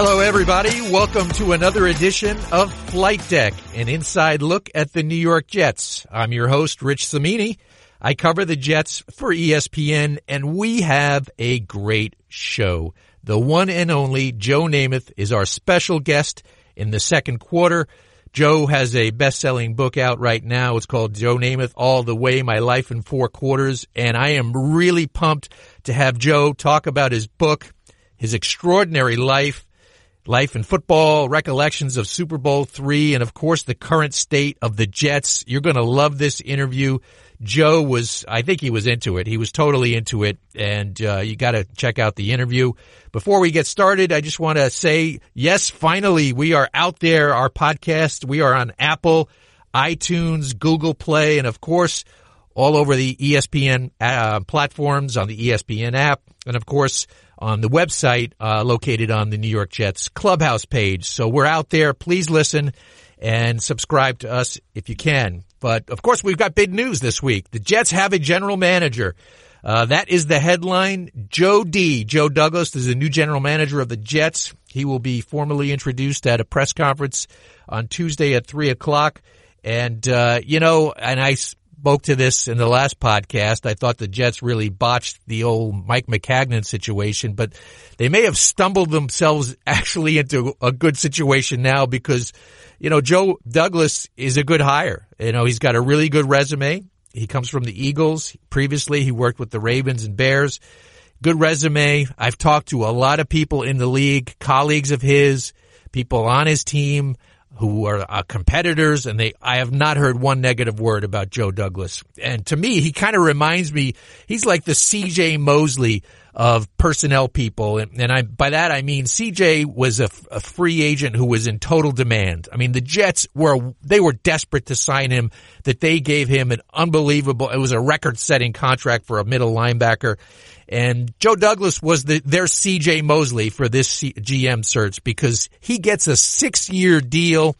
Hello, everybody. Welcome to another edition of Flight Deck, an inside look at the New York Jets. I'm your host, Rich Cimini. I cover the Jets for ESPN, and we have a great show. The one and only Joe Namath is our special guest in the second quarter. Joe has a best-selling book out right now. It's called Joe Namath All the Way, My Life in Four Quarters. And I am really pumped to have Joe talk about his book, his extraordinary life, life and football, recollections of Super Bowl three, and of course the current state of the Jets. You're going to love this interview. Joe was, I think he was into it. He was totally into it, and uh, you got to check out the interview. Before we get started, I just want to say, yes, finally, we are out there. Our podcast, we are on Apple, iTunes, Google Play, and of course, all over the ESPN uh, platforms on the ESPN app, and of course, on the website uh, located on the New York Jets clubhouse page. So we're out there. Please listen and subscribe to us if you can. But of course, we've got big news this week. The Jets have a general manager. Uh, that is the headline. Joe D. Joe Douglas is the new general manager of the Jets. He will be formally introduced at a press conference on Tuesday at three o'clock. And, uh, you know, and I spoke to this in the last podcast. I thought the Jets really botched the old Mike Maccagnan situation, but they may have stumbled themselves actually into a good situation now because you know, Joe Douglas is a good hire. You know, he's got a really good resume. He comes from the Eagles. Previously, he worked with the Ravens and Bears. Good resume. I've talked to a lot of people in the league, colleagues of his, people on his team who are uh, competitors, and they, I have not heard one negative word about Joe Douglas. And to me, he kind of reminds me, he's like the CJ Mosley of personnel people. And, and I, by that I mean CJ was a, a free agent who was in total demand. I mean, the Jets were, they were desperate to sign him that they gave him an unbelievable, it was a record setting contract for a middle linebacker. And Joe Douglas was the, their CJ Mosley for this C, GM search because he gets a six year deal,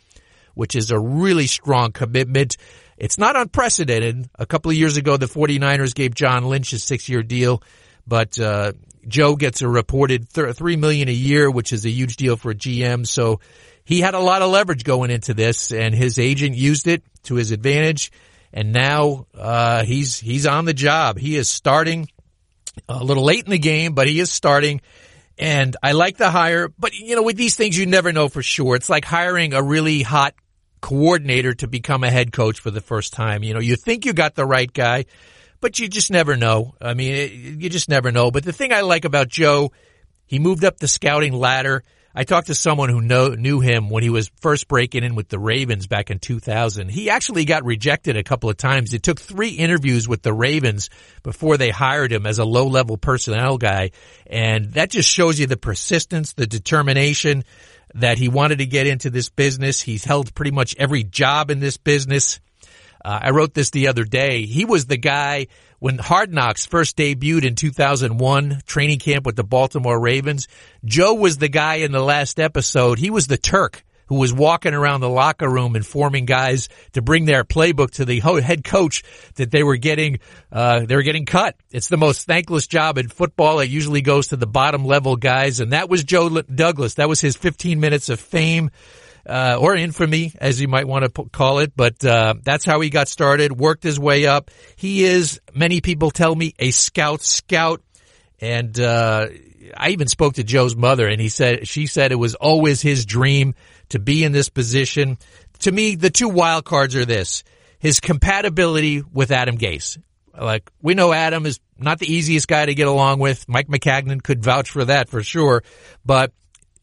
which is a really strong commitment. It's not unprecedented. A couple of years ago, the 49ers gave John Lynch a six year deal. But uh, Joe gets a reported th- three million a year, which is a huge deal for a GM. So he had a lot of leverage going into this, and his agent used it to his advantage. And now uh, he's he's on the job. He is starting a little late in the game, but he is starting. And I like the hire, but you know, with these things, you never know for sure. It's like hiring a really hot coordinator to become a head coach for the first time. You know, you think you got the right guy, but you just never know. I mean, you just never know. But the thing I like about Joe, he moved up the scouting ladder. I talked to someone who know, knew him when he was first breaking in with the Ravens back in 2000. He actually got rejected a couple of times. It took three interviews with the Ravens before they hired him as a low level personnel guy. And that just shows you the persistence, the determination that he wanted to get into this business. He's held pretty much every job in this business. Uh, I wrote this the other day. He was the guy when Hard Knocks first debuted in 2001, training camp with the Baltimore Ravens. Joe was the guy in the last episode. He was the Turk who was walking around the locker room informing guys to bring their playbook to the head coach that they were getting, uh, they were getting cut. It's the most thankless job in football. It usually goes to the bottom level guys. And that was Joe Douglas. That was his 15 minutes of fame uh, or infamy, as you might want to call it. But uh, that's how he got started. Worked his way up. He is, many people tell me, a scout scout. And uh, I even spoke to Joe's mother, and he said she said it was always his dream to be in this position. To me, the two wild cards are this: his compatibility with Adam Gase. Like we know, Adam is not the easiest guy to get along with. Mike Maccagnan could vouch for that for sure, but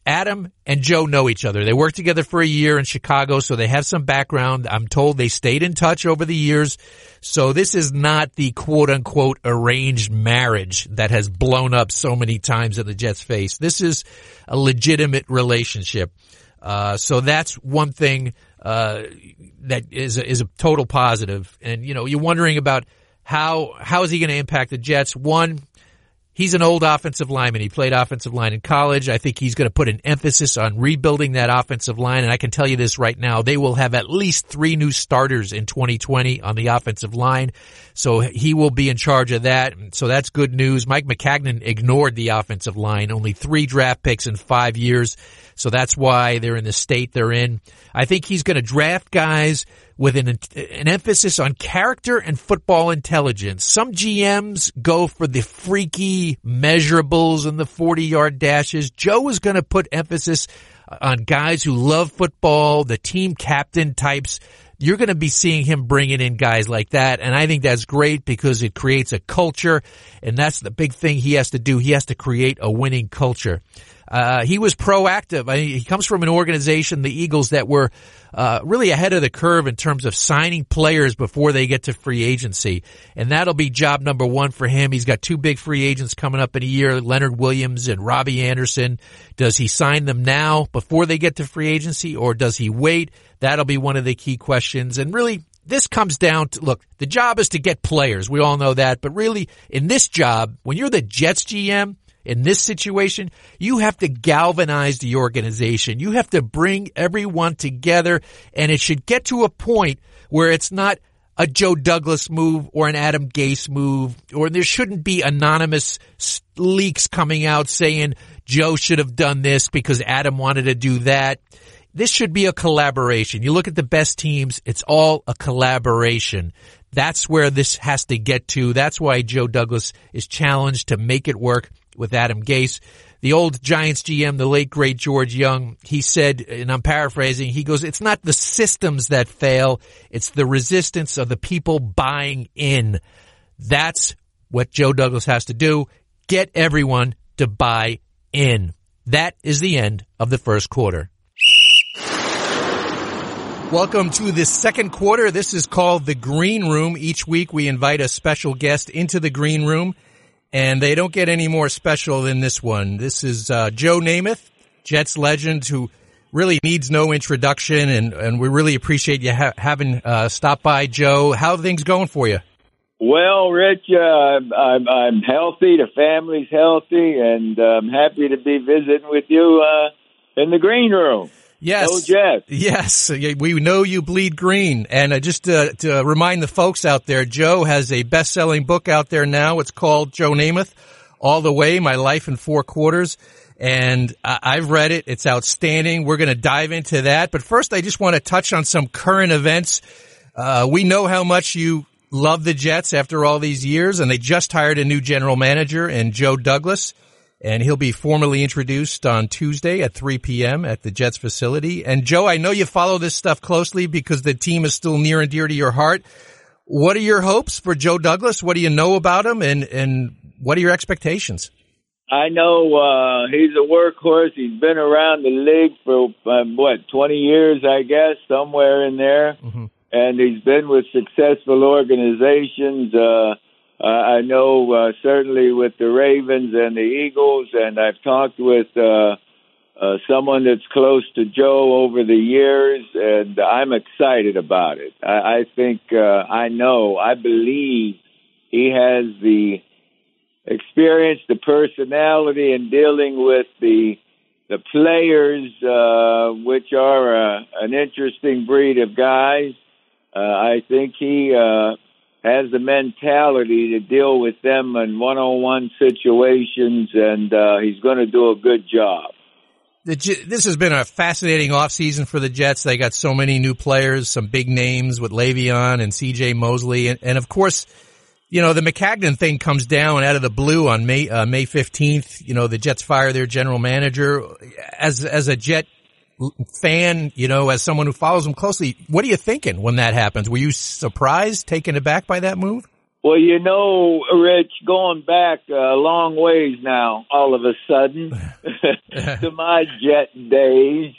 Adam and Joe know each other. They worked together for a year in Chicago, so they have some background. I'm told they stayed in touch over the years. So this is not the quote unquote arranged marriage that has blown up so many times in the Jets face. This is a legitimate relationship. Uh, so that's one thing, uh, that is a, is a total positive. And, you know, you're wondering about how, how is he going to impact the Jets? One, He's an old offensive lineman. He played offensive line in college. I think he's going to put an emphasis on rebuilding that offensive line. And I can tell you this right now, they will have at least three new starters in 2020 on the offensive line. So he will be in charge of that. So that's good news. Mike Maccagnan ignored the offensive line, only three draft picks in five years. So that's why they're in the state they're in. I think he's going to draft guys with an, an emphasis on character and football intelligence. Some GMs go for the freaky measurables and the 40 yard dashes. Joe is going to put emphasis on guys who love football, the team captain types. You're going to be seeing him bringing in guys like that. And I think that's great because it creates a culture. And that's the big thing he has to do. He has to create a winning culture. Uh, he was proactive. I mean, he comes from an organization, the Eagles, that were uh, really ahead of the curve in terms of signing players before they get to free agency, and that'll be job number one for him. He's got two big free agents coming up in a year: Leonard Williams and Robbie Anderson. Does he sign them now before they get to free agency, or does he wait? That'll be one of the key questions. And really, this comes down to look, the job is to get players. We all know that. But really, in this job, when you're the Jets GM, in this situation, you have to galvanize the organization. You have to bring everyone together and it should get to a point where it's not a Joe Douglas move or an Adam Gase move, or there shouldn't be anonymous leaks coming out saying Joe should have done this because Adam wanted to do that. This should be a collaboration. You look at the best teams, it's all a collaboration. That's where this has to get to. That's why Joe Douglas is challenged to make it work with Adam Gase. The old Giants GM, the late great George Young, he said, and I'm paraphrasing, he goes, it's not the systems that fail, it's the resistance of the people buying in. That's what Joe Douglas has to do. Get everyone to buy in. That is the end of the first quarter. Welcome to the second quarter. This is called the Green Room. Each week we invite a special guest into the Green Room and they don't get any more special than this one. This is uh, Joe Namath, Jets legend, who really needs no introduction, and, and we really appreciate you ha- having uh, stopped by, Joe. How things going for you? Well, Rich, uh, I'm, I'm healthy. The family's healthy, and I'm happy to be visiting with you uh, in the green room. Yes. Oh, Jeff. Yes. We know you bleed green. And uh, just to, to, remind the folks out there, Joe has a best-selling book out there now. It's called Joe Namath, All the Way, My Life in Four Quarters. And I've read it. It's outstanding. We're going to dive into that. But first, I just want to touch on some current events. Uh, we know how much you love the Jets after all these years, and they just hired a new general manager in Joe Douglas and he'll be formally introduced on Tuesday at 3 p.m. at the Jets facility. And Joe, I know you follow this stuff closely because the team is still near and dear to your heart. What are your hopes for Joe Douglas? What do you know about him and, and what are your expectations? I know uh, he's a workhorse. He's been around the league for um, what twenty years, I guess, somewhere in there, mm-hmm. and he's been with successful organizations. Uh, uh, I know uh, certainly with the Ravens and the Eagles, and I've talked with uh, uh, someone that's close to Joe over the years, and I'm excited about it. I, I think uh, I know, I believe he has the experience, the personality, in dealing with the the players, uh, which are uh, an interesting breed of guys. Uh, I think he uh, has the mentality to deal with them in one-on-one situations, and uh, he's going to do a good job. This has been a fascinating offseason for the Jets. They got so many new players, some big names with Le'Veon and C.J. Mosley, and, and of course, you know the Maccagnan thing comes down out of the blue on May uh, May fifteenth. You know the Jets fire their general manager. As as a Jet fan, you know, as someone who follows them closely, what are you thinking when that happens? Were you surprised, taken aback by that move? Well, you know, Rich, going back a long ways now, all of a sudden, to my Jet days,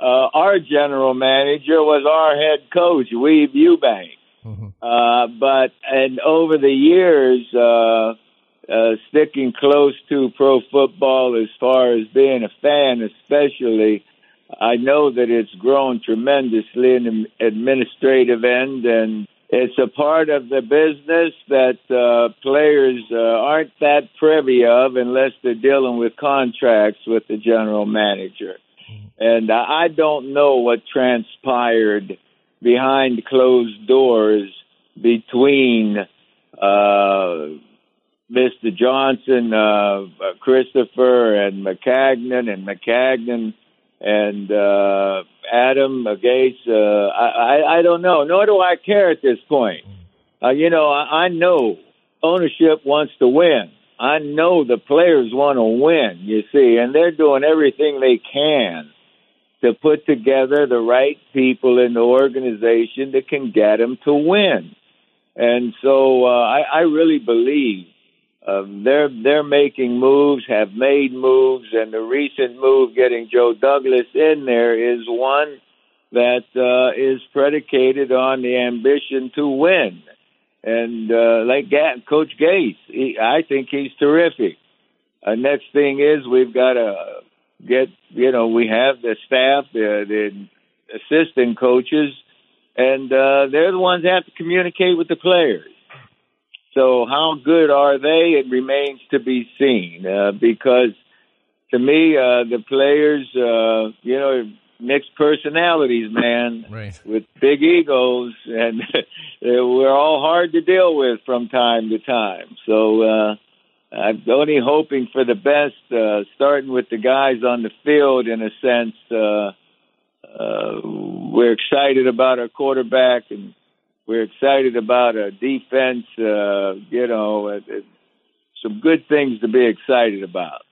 uh, our general manager was our head coach, Weeb Ewbank. Mm-hmm. Uh, but, and over the years, uh, uh, sticking close to pro football as far as being a fan, especially, I know that it's grown tremendously in the administrative end, and it's a part of the business that uh, players uh, aren't that privy of unless they're dealing with contracts with the general manager. And I don't know what transpired behind closed doors between uh, Mr. Johnson, uh, Christopher, and Maccagnan, and Maccagnan and uh, Adam Gates. Uh, I, I I don't know. Nor do I care at this point. Uh, you know, I, I know ownership wants to win. I know the players want to win. You see, and they're doing everything they can to put together the right people in the organization that can get them to win. And so uh, I, I really believe um, they're they're making moves, have made moves, and the recent move getting Joe Douglas in there is one that uh, is predicated on the ambition to win. And uh, like Coach Gates, he, I think he's terrific. Uh, next thing is we've got to get you know we have the staff, the, the assistant coaches, and uh, they're the ones that have to communicate with the players. So how good are they? It remains to be seen uh, because to me, uh, the players, uh, you know, mixed personalities, man, right. with big egos, and we're all hard to deal with from time to time. So uh, I'm only hoping for the best, uh, starting with the guys on the field. In a sense, uh, uh, we're excited about our quarterback and we're excited about a defense. Uh, you know, uh, some good things to be excited about.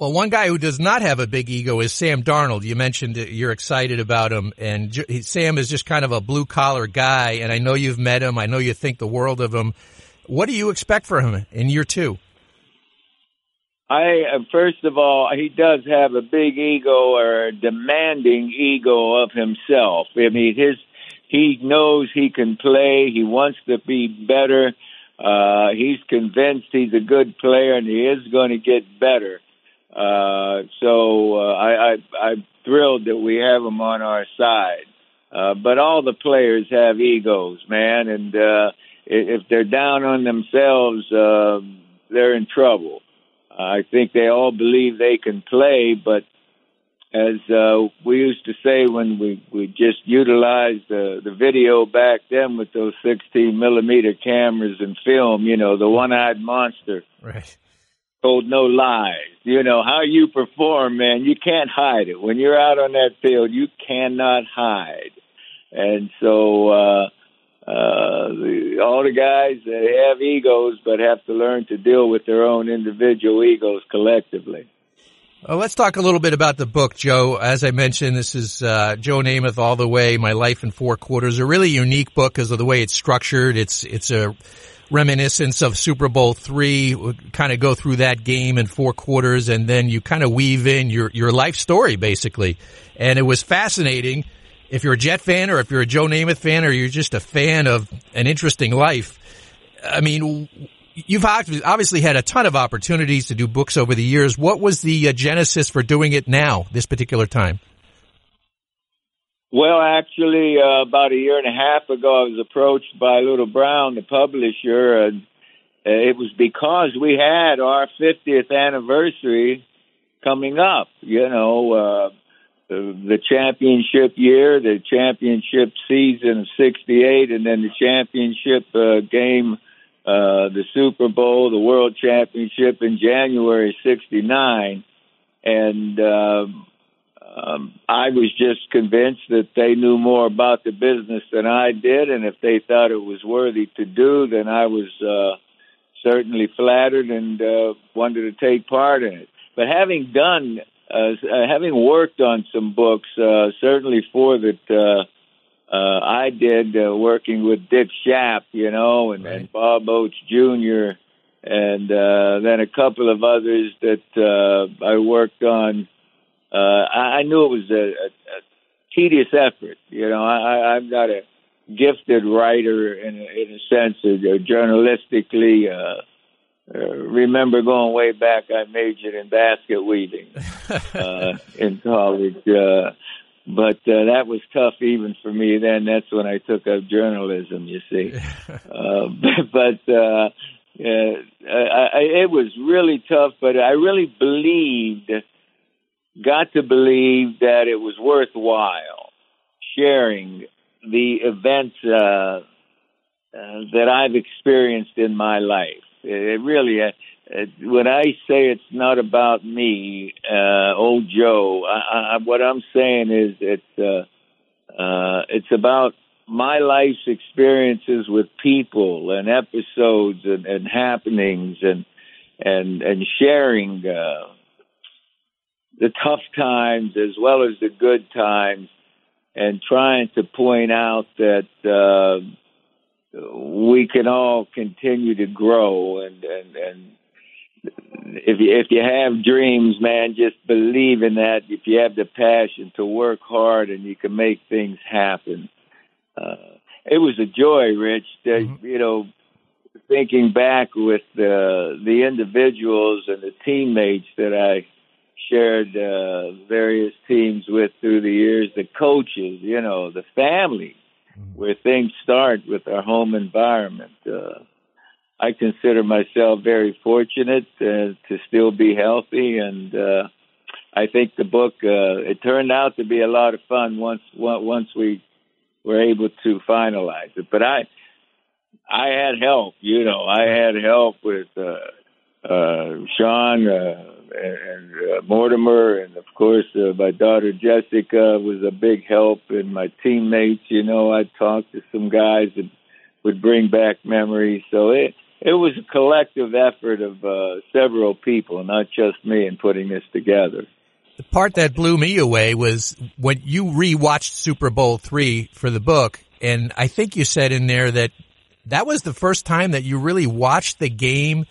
Well, one guy who does not have a big ego is Sam Darnold. You mentioned you're excited about him, and Sam is just kind of a blue collar guy. And I know you've met him. I know you think the world of him. What do you expect for him in year two? I uh, first of all, he does have a big ego or a demanding ego of himself. I mean, his he knows he can play. He wants to be better. Uh, he's convinced he's a good player and he is going to get better. Uh, so uh, I, I, I'm thrilled that we have him on our side. Uh, but all the players have egos, man, and uh, if they're down on themselves, uh, they're in trouble. I think they all believe they can play, but as uh, we used to say when we, we just utilized the, the video back then with those 16 millimeter cameras and film, you know, the one eyed monster. Right. Told no lies. You know, how you perform, man, you can't hide it. When you're out on that field, you cannot hide. And so, uh, uh, the, all the guys, they have egos, but have to learn to deal with their own individual egos collectively. Well, let's talk a little bit about the book, Joe. As I mentioned, this is uh, Joe Namath all the way. My life in four quarters. A really unique book because of the way it's structured. It's it's a reminiscence of Super Bowl three. Kind of go through that game in four quarters, and then you kind of weave in your your life story basically. And it was fascinating. If you're a Jet fan, or if you're a Joe Namath fan, or you're just a fan of an interesting life, I mean, you've obviously had a ton of opportunities to do books over the years. What was the uh, genesis for doing it now, this particular time? Well, actually, uh, about a year and a half ago, I was approached by Little Brown, the publisher, and uh, it was because we had our 50th anniversary coming up. You know, uh, the, championship year, the championship season of '68, and then the championship uh, game uh, the Super Bowl, the World Championship in January '69, and um, um, I was just convinced that they knew more about the business than I did, and if they thought it was worthy to do, then I was uh, certainly flattered and uh, wanted to take part in it. But having done, uh, having worked on some books, uh, certainly for that. Uh, uh, I did uh, working with Dick Schaap, you know, and, right. and Bob Oates Jr., and uh, then a couple of others that uh, I worked on. Uh, I, I knew it was a, a, a tedious effort. You know, I, I'm not a gifted writer in a, in a sense, uh, journalistically. Uh, uh, remember going way back, I majored in basket weaving uh, in college. Uh, but uh, that was tough even for me then. That's when I took up journalism, you see. uh, but uh, uh, I, I, it was really tough, but I really believed, got to believe that it was worthwhile sharing the events uh, uh, that I've experienced in my life. It really, uh, uh, when I say it's not about me, uh, old Joe, I, I, what I'm saying is it's uh, uh, it's about my life's experiences with people and episodes and, and happenings and and and sharing uh, the tough times as well as the good times, and trying to point out that. Uh, we can all continue to grow and and and if you if you have dreams, man, just believe in that. If you have the passion to work hard and you can make things happen, uh, it was a joy, Rich. That mm-hmm. you know, thinking back with the the individuals and the teammates that I shared uh, various teams with through the years, the coaches, you know, the family, mm-hmm. where things start with our home environment. Uh, I consider myself very fortunate uh, to still be healthy, and uh, I think the book uh, it turned out to be a lot of fun once once we were able to finalize it. But I I had help, you know, I had help with uh, uh, Sean uh, and uh, Mortimer, and of course my daughter Jessica was a big help, and my teammates. You know, I talked to some guys that would bring back memories, so it it was a collective effort of uh, several people, not just me, in putting this together. The part that blew me away was when you rewatched Super Bowl three for the book, and I think you said in there that that was the first time that you really watched the game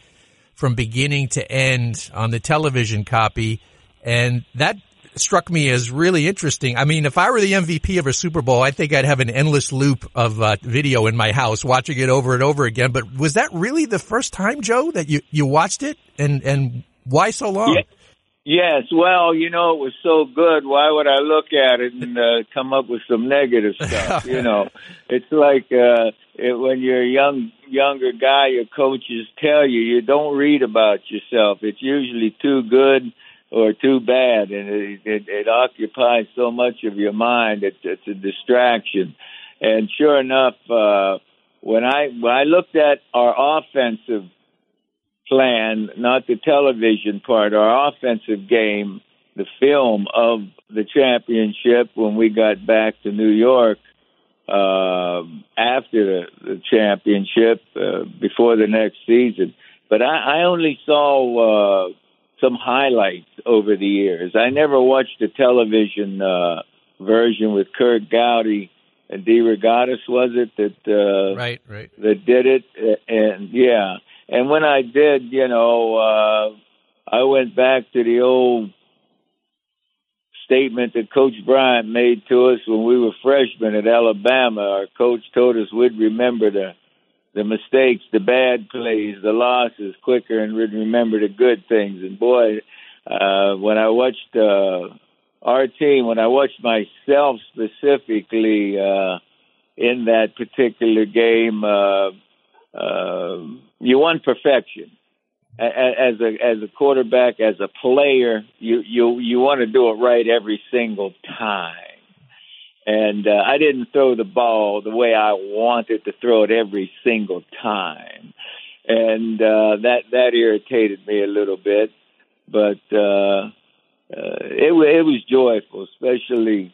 from beginning to end on the television copy, and that struck me as really interesting. I mean, if I were the MVP of a Super Bowl, I think I'd have an endless loop of uh, video in my house, watching it over and over again. But was that really the first time, Joe, that you you watched it, and and why so long? Yeah. Yes, well, you know, it was so good. Why would I look at it and uh, come up with some negative stuff? you know, it's like uh, it, when you're a young younger guy, your coaches tell you you don't read about yourself. It's usually too good or too bad, and it, it, it occupies so much of your mind. It's, it's a distraction. And sure enough, uh, when I when I looked at our offensive plan, not the television part, our offensive game, the film of the championship when we got back to New York uh, after the, the championship uh, before the next season. But I, I only saw uh, some highlights over the years. I never watched the television uh, version with Curt Gowdy and DeRogatis, was it that uh, right, right, that did it? And yeah, and when I did, you know, uh, I went back to the old statement that Coach Bryant made to us when we were freshmen at Alabama. Our coach told us we'd remember the the mistakes, the bad plays, the losses quicker, and remember the good things. And boy, uh, when I watched uh, our team, when I watched myself specifically uh, in that particular game, uh, uh, you want perfection. As a as a quarterback, as a player, you you you want to do it right every single time and uh, I didn't throw the ball the way I wanted to throw it every single time, and uh, that that irritated me a little bit. But uh, uh, it it was joyful, especially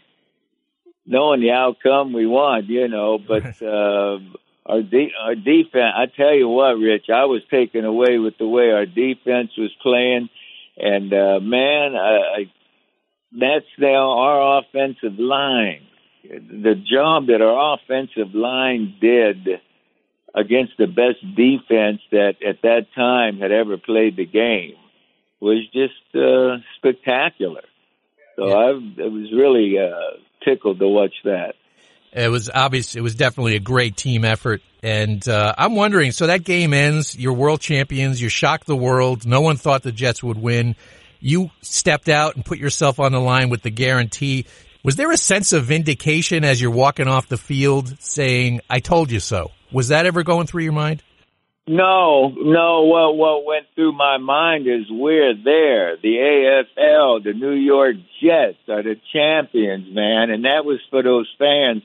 knowing the outcome we won. you know. But uh, our de- our defense, I tell you what, Rich, I was taken away with the way our defense was playing, and uh, man, I, I that's now our offensive line the job that our offensive line did against the best defense that at that time had ever played the game was just uh, spectacular. So yeah. I, I was really uh, tickled to watch that. It was obvious. It was definitely a great team effort. And uh, I'm wondering, so that game ends. You're world champions. You shocked the world. No one thought the Jets would win. You stepped out and put yourself on the line with the guarantee Was there a sense of vindication as you're walking off the field saying, I told you so? Was that ever going through your mind? No, no. Well, what went through my mind is we're there. The AFL, the New York Jets are the champions, man. And that was for those fans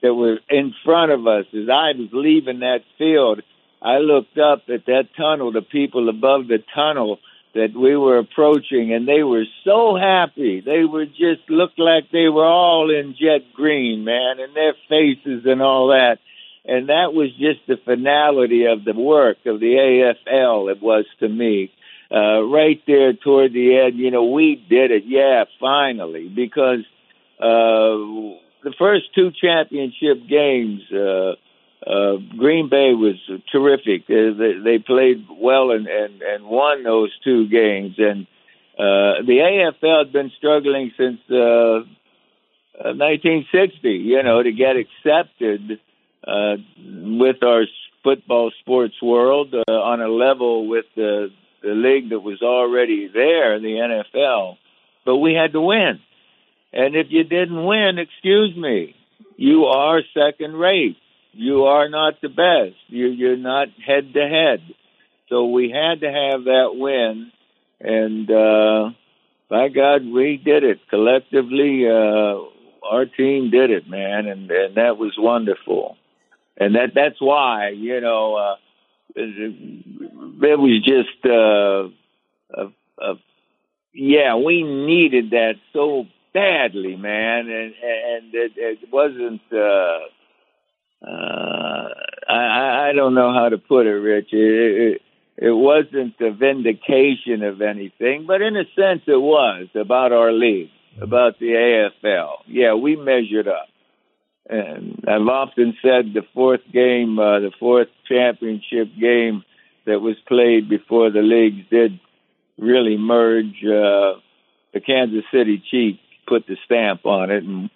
that were in front of us. As I was leaving that field, I looked up at that tunnel, the people above the tunnel that we were approaching, and they were so happy. They were just looked like they were all in jet green, man, and their faces and all that. And that was just the finality of the work of the AFL. It was to me. Uh, right there toward the end, you know, we did it. Yeah, finally, because, uh, the first two championship games, uh, uh, Green Bay was terrific. Uh, they, they played well and, and, and won those two games. And uh, the AFL had been struggling since uh, 1960, uh, you know, to get accepted uh, with our football sports world uh, on a level with the, the league that was already there, the NFL. But we had to win. And if you didn't win, excuse me, you are second rate. You are not the best. You, you're not head to head. So we had to have that win. And, uh, by God, we did it collectively. Uh, our team did it, man. And, and that was wonderful. And that, that's why, you know, uh, it, was just, uh, a, a, yeah, we needed that so badly, man, and and it, it wasn't. Uh, uh, I I don't know how to put it, Rich. It, it, it wasn't a vindication of anything, but in a sense, it was about our league, about the AFL. Yeah, we measured up. And I've often said the fourth game, uh, the fourth championship game that was played before the leagues did really merge uh, the Kansas City Chiefs put the stamp on it, and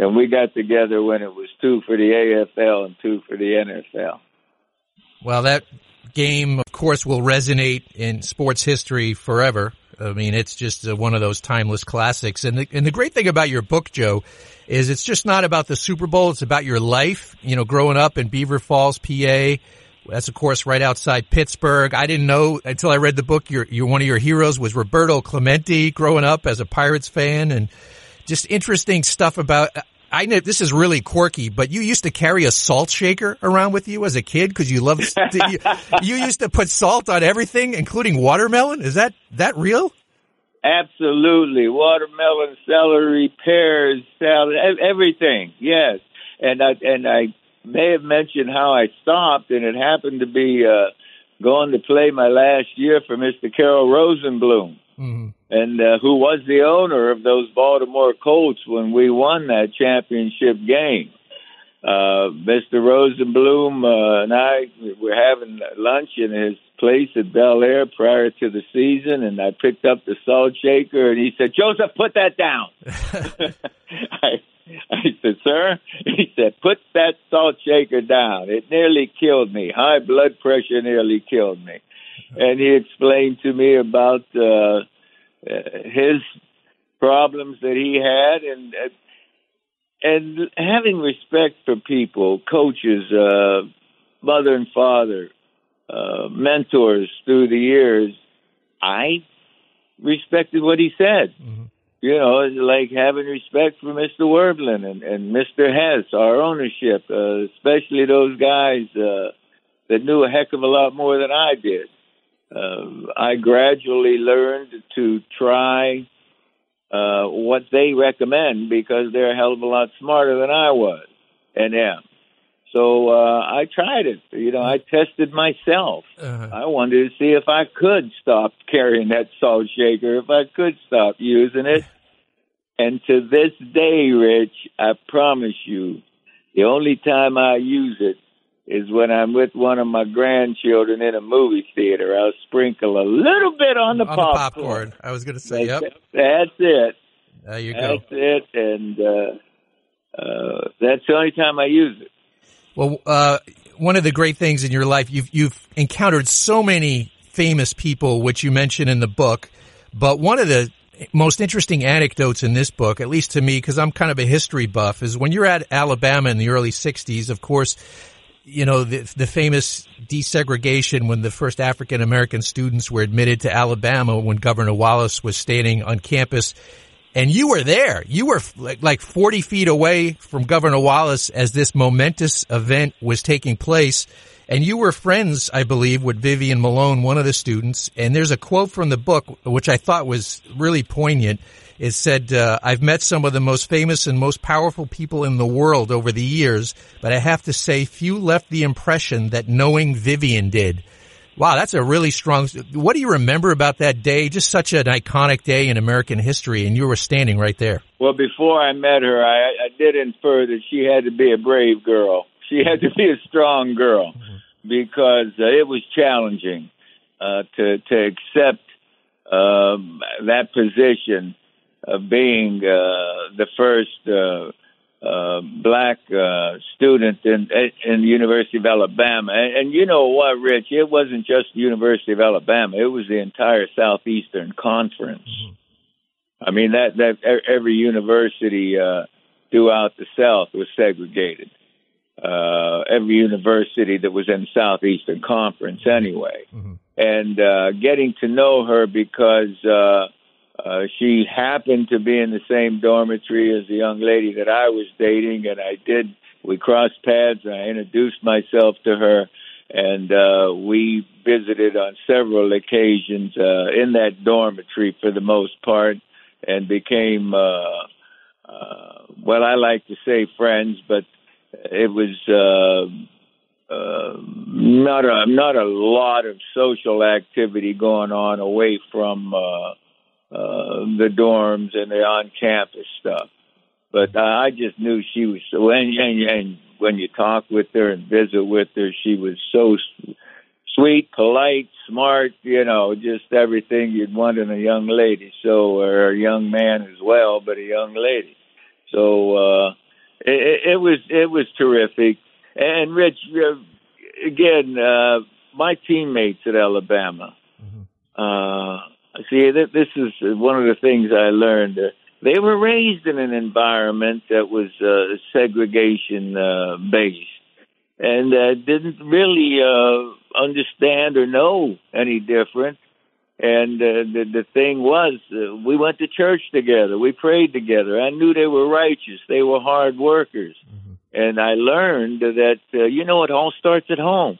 and we got together when it was two for the AFL and two for the NFL. Well, that game, of course, will resonate in sports history forever. I mean, it's just uh, one of those timeless classics. And the, and the great thing about your book, Joe, is it's just not about the Super Bowl. It's about your life, you know, growing up in Beaver Falls, PA. That's of course right outside Pittsburgh. I didn't know until I read the book. Your, your one of your heroes was Roberto Clemente, growing up as a Pirates fan, and just interesting stuff about. I know this is really quirky, but you used to carry a salt shaker around with you as a kid because you loved. you, you used to put salt on everything, including watermelon. Is that that real? Absolutely, watermelon, celery, pears, salad, everything. Yes, and I and I may have mentioned how I stopped, and it happened to be uh, going to play my last year for Mr. Carroll Rosenbloom, mm-hmm. and uh, who was the owner of those Baltimore Colts when we won that championship game. Uh, Mr. Rosenbloom uh, and I were having lunch in his place at Bel Air prior to the season, and I picked up the salt shaker, and he said, "Joseph, put that down." I, I said, sir, he said, put that salt shaker down. It nearly killed me. High blood pressure nearly killed me. And he explained to me about uh, his problems that he had and uh, and having respect for people, coaches, uh, mother and father, uh, mentors through the years. I respected what he said. Mm-hmm you know, like having respect for Mr. Werblin and, and Mr. Hess, our ownership, uh, especially those guys uh, that knew a heck of a lot more than I did. Uh, I gradually learned to try uh, what they recommend because they're a hell of a lot smarter than I was and am. So uh, I tried it. You know, I tested myself. Uh-huh. I wanted to see if I could stop carrying that salt shaker, if I could stop using it. And to this day, Rich, I promise you, the only time I use it is when I'm with one of my grandchildren in a movie theater. I'll sprinkle a little bit on the, on popcorn. the popcorn. I was going to say, that's, yep. That's it. There you that's go. That's it. And uh, uh, that's the only time I use it. Well, uh, one of the great things in your life, you've you've encountered so many famous people, which you mention in the book. But one of the most interesting anecdotes in this book, at least to me, because I'm kind of a history buff, is when you're at Alabama in the early 60s, of course, you know, the, the famous desegregation when the first African American students were admitted to Alabama when Governor Wallace was standing on campus. And you were there. You were like, like 40 feet away from Governor Wallace as this momentous event was taking place. And you were friends, I believe, with Vivian Malone, one of the students. And there's a quote from the book, which I thought was really poignant. It said, uh, I've met some of the most famous and most powerful people in the world over the years, but I have to say few left the impression that knowing Vivian did. Wow, that's a really strong. What do you remember about that day? Just such an iconic day in American history, and you were standing right there. Well, before I met her, I, I did infer that she had to be a brave girl. She had to be a strong girl. Mm-hmm because uh, it was challenging uh, to to accept um, that position being uh, the first uh, uh, black uh, student in in the University of Alabama. And, and you know what, Rich? It wasn't just the University of Alabama; it was the entire Southeastern Conference. Mm-hmm. I mean that that every university uh, throughout the South was segregated uh, every university that was in the Southeastern Conference anyway. Mm-hmm. And uh, getting to know her because uh, she happened to be in the same dormitory as the young lady that I was dating, and I did. We crossed paths, I introduced myself to her, and uh, we visited on several occasions uh, in that dormitory for the most part, and became. Uh, uh, well, I like to say friends, but it was uh, uh, not a not a lot of social activity going on away from uh, uh, the dorms and the on-campus stuff. But I just knew she was so. And, and, and when you talk with her and visit with her, she was so sweet, polite, smart. You know, just everything you'd want in a young lady. So, or a young man as well, but a young lady. So. uh it, it was it was terrific. And Rich, again, uh, my teammates at Alabama. Mm-hmm. Uh, see, this is one of the things I learned. Uh, they were raised in an environment that was uh, segregation uh, based, and uh, didn't really uh, understand or know any different. And uh, the the thing was, uh, we went to church together. We prayed together. I knew they were righteous. They were hard workers. Mm-hmm. And I learned that uh, you know it all starts at home.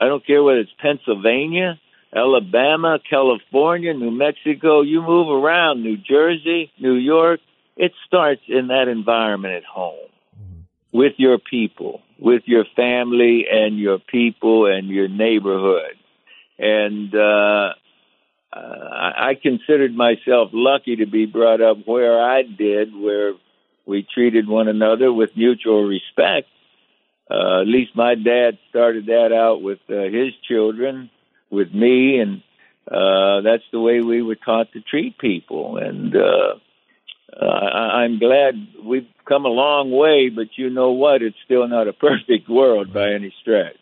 I don't care whether it's Pennsylvania, Alabama, California, New Mexico. You move around, New Jersey, New York. It starts in that environment at home mm-hmm. with your people, with your family and your people and your neighborhood. And uh, uh, I considered myself lucky to be brought up where I did, where we treated one another with mutual respect. Uh, at least my dad started that out with uh, his children, with me, and uh, that's the way we were taught to treat people. And uh, uh, I- I'm glad we've come a long way, but you know what? It's still not a perfect world by any stretch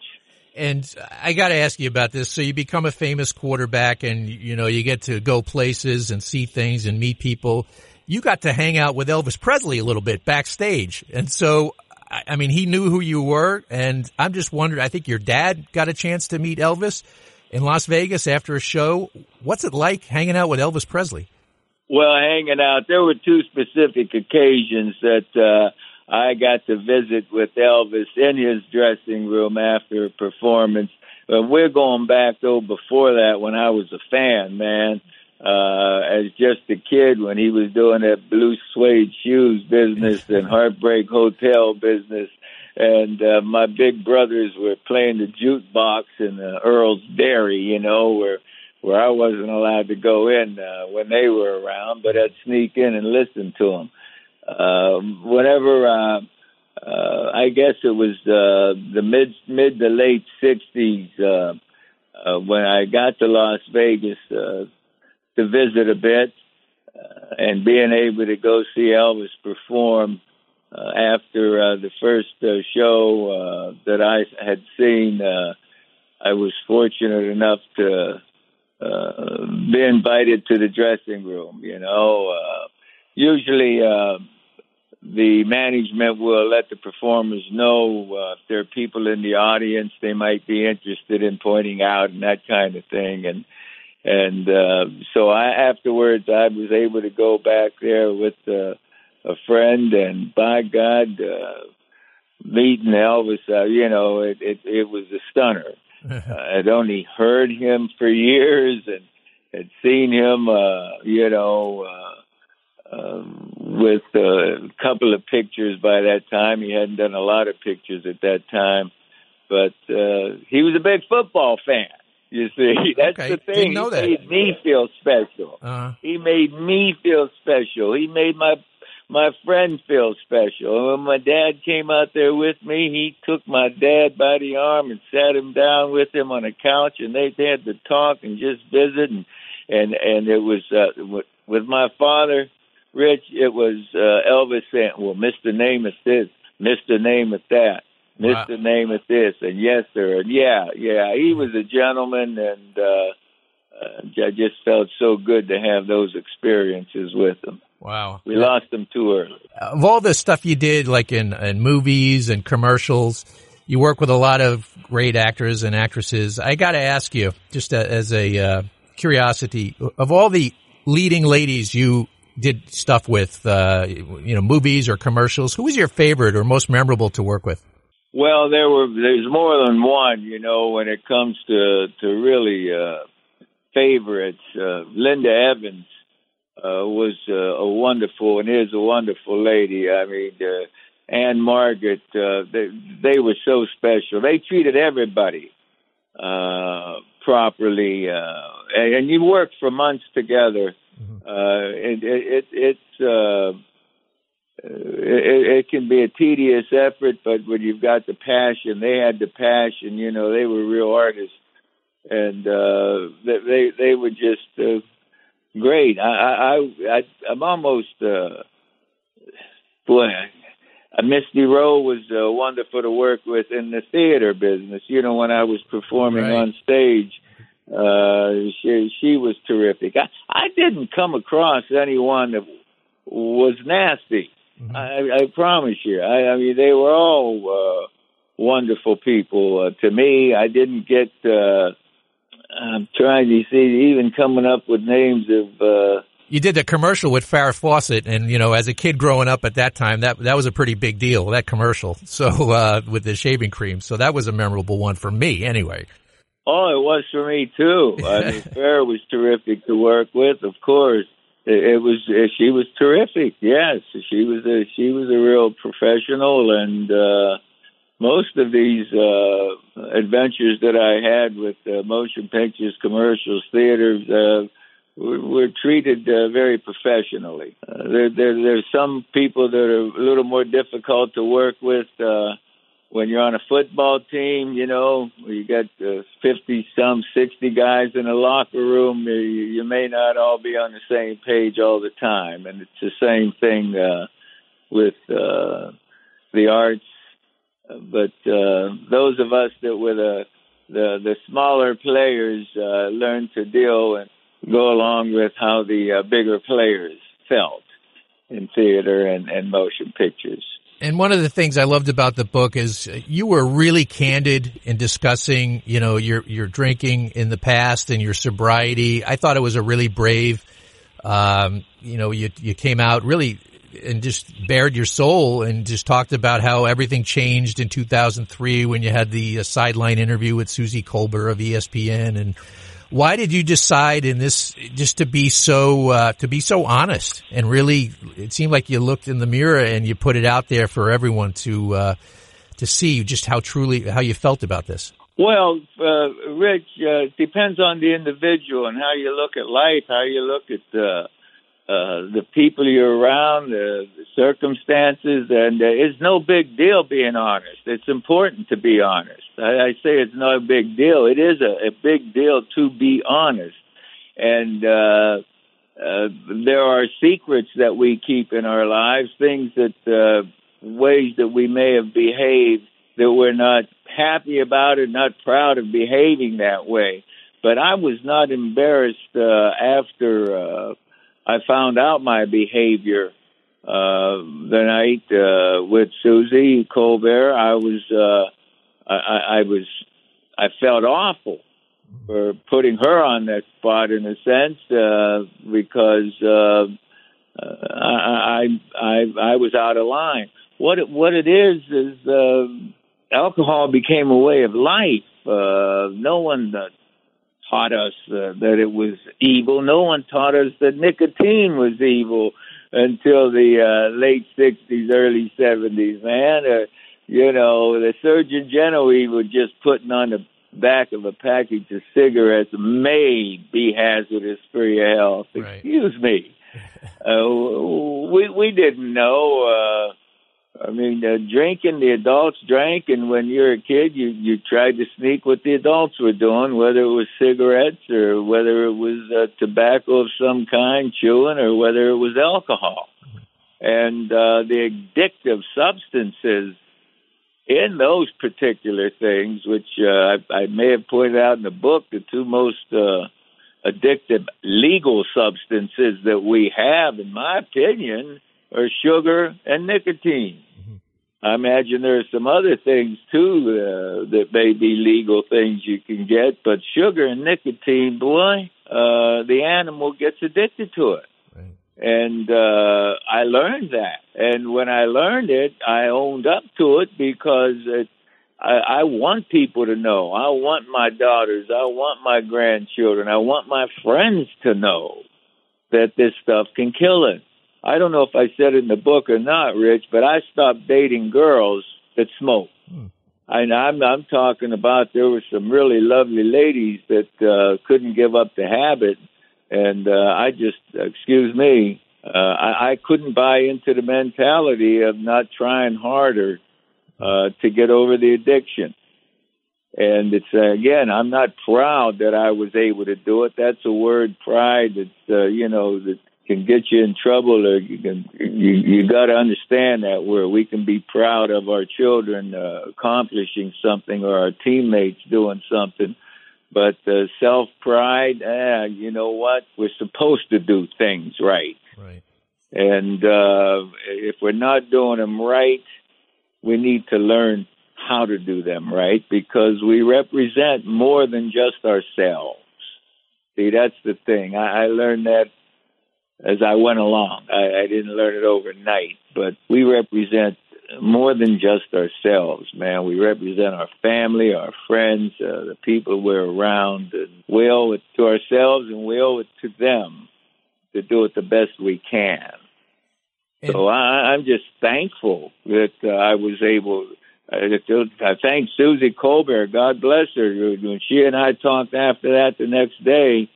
and I got to ask you about this. So you become a famous quarterback and, you know, you get to go places and see things and meet people. You got to hang out with Elvis Presley a little bit backstage. And so, I mean, he knew who you were. And I'm just wondering, I think your dad got a chance to meet Elvis in Las Vegas after a show. What's it like hanging out with Elvis Presley? Well, hanging out, there were two specific occasions that, uh, I got to visit with Elvis in his dressing room after a performance. But we're going back though before that when I was a fan, man. Uh, as just a kid when he was doing that blue suede shoes business and heartbreak hotel business. And uh, my big brothers were playing the jukebox in uh, Earl's Dairy, you know, where where I wasn't allowed to go in uh, when they were around, but I'd sneak in and listen to them uh, whenever uh, uh, I guess it was uh, the mid mid to late '60s uh, uh, when I got to Las Vegas uh, to visit a bit, uh, and being able to go see Elvis perform uh, after uh, the first uh, show uh, that I had seen. Uh, I was fortunate enough to uh, be invited to the dressing room. You know, uh, usually uh, the management will let the performers know uh, if there are people in the audience they might be interested in pointing out and that kind of thing. And and uh, so I afterwards I was able to go back there with uh, a friend, and by God, uh, meeting Elvis, uh, you know, it, it it was a stunner. uh, I'd only heard him for years and had seen him, uh, you know. Uh, um, with a couple of pictures by that time. He hadn't done a lot of pictures at that time, but uh, he was a big football fan. You see, that's okay. the thing. Didn't know he that. made me feel special. Uh, He made me feel special. He made my my friend feel special. And when my dad came out there with me, he took my dad by the arm and sat him down with him on a couch, and they, had to talk and just visit. And and and it was uh, with, with my father, Rich. It was uh, Elvis saying, "Well, Mister Name Namath this, Mister Name Namath that." Wow. Mr. Name it this, and yes, sir, and yeah, yeah, he was a gentleman, and uh, uh, I just felt so good to have those experiences with him. Wow. We lost them too early. Of all the stuff you did, like in, in movies and commercials, you work with a lot of great actors and actresses. I got to ask you, just a, as a uh, curiosity, of all the leading ladies you did stuff with, uh, you know, movies or commercials, who was your favorite or most memorable to work with? Well, there were there's more than one, you know, when it comes to to really uh, favorites. Uh, Linda Evans uh, was uh, a wonderful and is a wonderful lady. I mean, uh, Ann-Margret, uh, they they were so special. They treated everybody uh, properly, uh, and, and you worked for months together. Uh, it, it, it, it's uh, it, it can be a tedious effort, but when you've got the passion, they had the passion. You know, they were real artists, and uh, they they, they were just uh, great. I I, I I'm almost uh, boy. Misty Rowe was uh, wonderful to work with in the theater business. You know, when I was performing Right. on stage, uh, she she was terrific. I I didn't come across anyone that was nasty. I, I promise you. I, I mean, they were all uh, wonderful people. Uh, to me, I didn't get. Uh, I'm trying to see, even coming up with names of. Uh, You did the commercial with Farrah Fawcett, and you know, as a kid growing up at that time, that that was a pretty big deal. That commercial, so uh, with the shaving cream, so that was a memorable one for me, anyway. oh, it was for me too. I mean, Farrah was terrific to work with. Of course, it, it was. Uh, she was terrific. Yes, she was a she was a real professional, and uh, most of these uh, adventures that I had with uh, motion pictures, commercials, theaters. Uh, were were treated uh, very professionally. Uh, there, there, there's some people that are a little more difficult to work with uh, when you're on a football team. You know, you got uh, 50 some, 60 guys in a locker room. You, you may not all be on the same page all the time, and it's the same thing uh, with uh, the arts. But uh, those of us that were the the, the smaller players uh, learned to deal and go along with how the uh, bigger players felt in theater and, and motion pictures. And one of the things I loved about the book is you were really candid in discussing, you know, your your drinking in the past and your sobriety. I thought it was a really brave. Um, you know, you you came out really and just bared your soul and just talked about how everything changed in 2003 when you had the uh, sideline interview with Suzy Kolber of ESPN and why did you decide in this just to be so uh, to be so honest and really it seemed like you looked in the mirror and you put it out there for everyone to uh, to see just how truly how you felt about this? Well, uh, Rich, uh, depends on the individual and how you look at life, how you look at uh, the people you're around, the, circumstances, and uh, it's no big deal being honest. It's important to be honest. I, I say it's not a big deal. It is a, a big deal to be honest, and uh, uh, there are secrets that we keep in our lives, things that uh, ways that we may have behaved that we're not happy about it, not proud of behaving that way. but I was not embarrassed uh, after uh, I found out my behavior uh, the night uh, with Suzy Kolber. I was uh, I, I was I felt awful for putting her on that spot in a sense uh, because uh, I, I I I was out of line. What it, what it is is uh, alcohol became a way of life. Uh, no one uh, taught us uh, that it was evil. No one taught us that nicotine was evil until the uh, late '60s, early '70s. Man, uh, you know, the Surgeon General was just putting on the back of a package of cigarettes may be hazardous for your health. Right. Excuse me. uh, we we didn't know. Uh, I mean, drinking, the adults drank, and when you're a kid, you you tried to sneak what the adults were doing, whether it was cigarettes or whether it was uh, tobacco of some kind, chewing, or whether it was alcohol. And uh, the addictive substances in those particular things, which uh, I, I may have pointed out in the book, the two most uh, addictive legal substances that we have, in my opinion, are sugar and nicotine. I imagine there are some other things too uh, that may be legal things you can get, but sugar and nicotine, boy, uh, the animal gets addicted to it. Right. And uh, I learned that, and when I learned it, I owned up to it because it, I, I want people to know. I want my daughters, I want my grandchildren, I want my friends to know that this stuff can kill us. I don't know if I said it in the book or not, Rich, but I stopped dating girls that smoke. Hmm. And I'm I'm talking about there were some really lovely ladies that uh, couldn't give up the habit, and uh, I just excuse me, uh, I, I couldn't buy into the mentality of not trying harder uh, to get over the addiction. And it's uh, again, I'm not proud that I was able to do it. That's a word, pride. That uh, you know that can get you in trouble or you can you, you got to understand that where we can be proud of our children uh, accomplishing something or our teammates doing something. But uh, self pride eh, you know what? We're supposed to do things right. Right. And uh if we're not doing them right we need to learn how to do them right because we represent more than just ourselves. See that's the thing. I, I learned that as I went along. I, I didn't learn it overnight, but we represent more than just ourselves, man. We represent our family, our friends, uh, the people we're around, and we owe it to ourselves and we owe it to them to do it the best we can. And so I, I'm just thankful that uh, I was able. Uh, I thank Suzy Kolber. God bless her. When she and I talked after that the next day,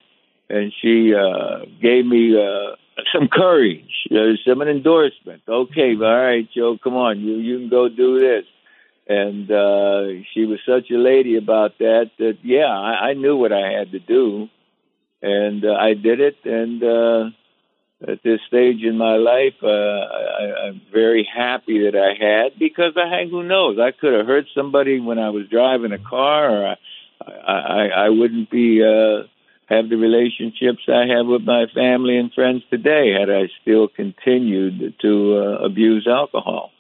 and she uh, gave me uh, some courage, uh, some an endorsement. Okay, all right, Joe, come on, you you can go do this. And uh, she was such a lady about that that yeah, I, I knew what I had to do, and uh, I did it. And uh, at this stage in my life, uh, I, I'm very happy that I had because I who knows I could have hurt somebody when I was driving a car, or I I I, I wouldn't be. Uh, have the relationships I have with my family and friends today had I still continued to uh, abuse alcohol.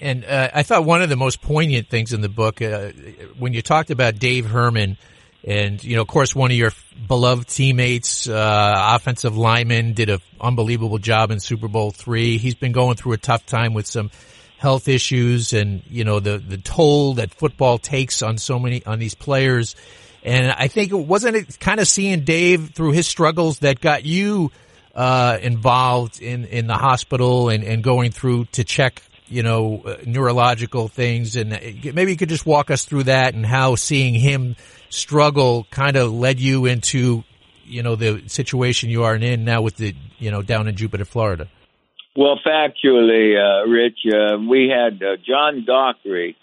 And uh, I thought one of the most poignant things in the book, uh, when you talked about Dave Herman, and you know, of course, one of your beloved teammates, uh, offensive lineman, did an unbelievable job in Super Bowl three. He's been going through a tough time with some health issues, and you know the the toll that football takes on so many on these players. And I think it wasn't it kind of seeing Dave through his struggles that got you uh, involved in, in the hospital and, and going through to check, you know, uh, neurological things. And uh, maybe you could just walk us through that and how seeing him struggle kind of led you into, you know, the situation you are in now with the, you know, down in Jupiter, Florida. Well, factually, uh, Rich, uh, we had uh, John Dockery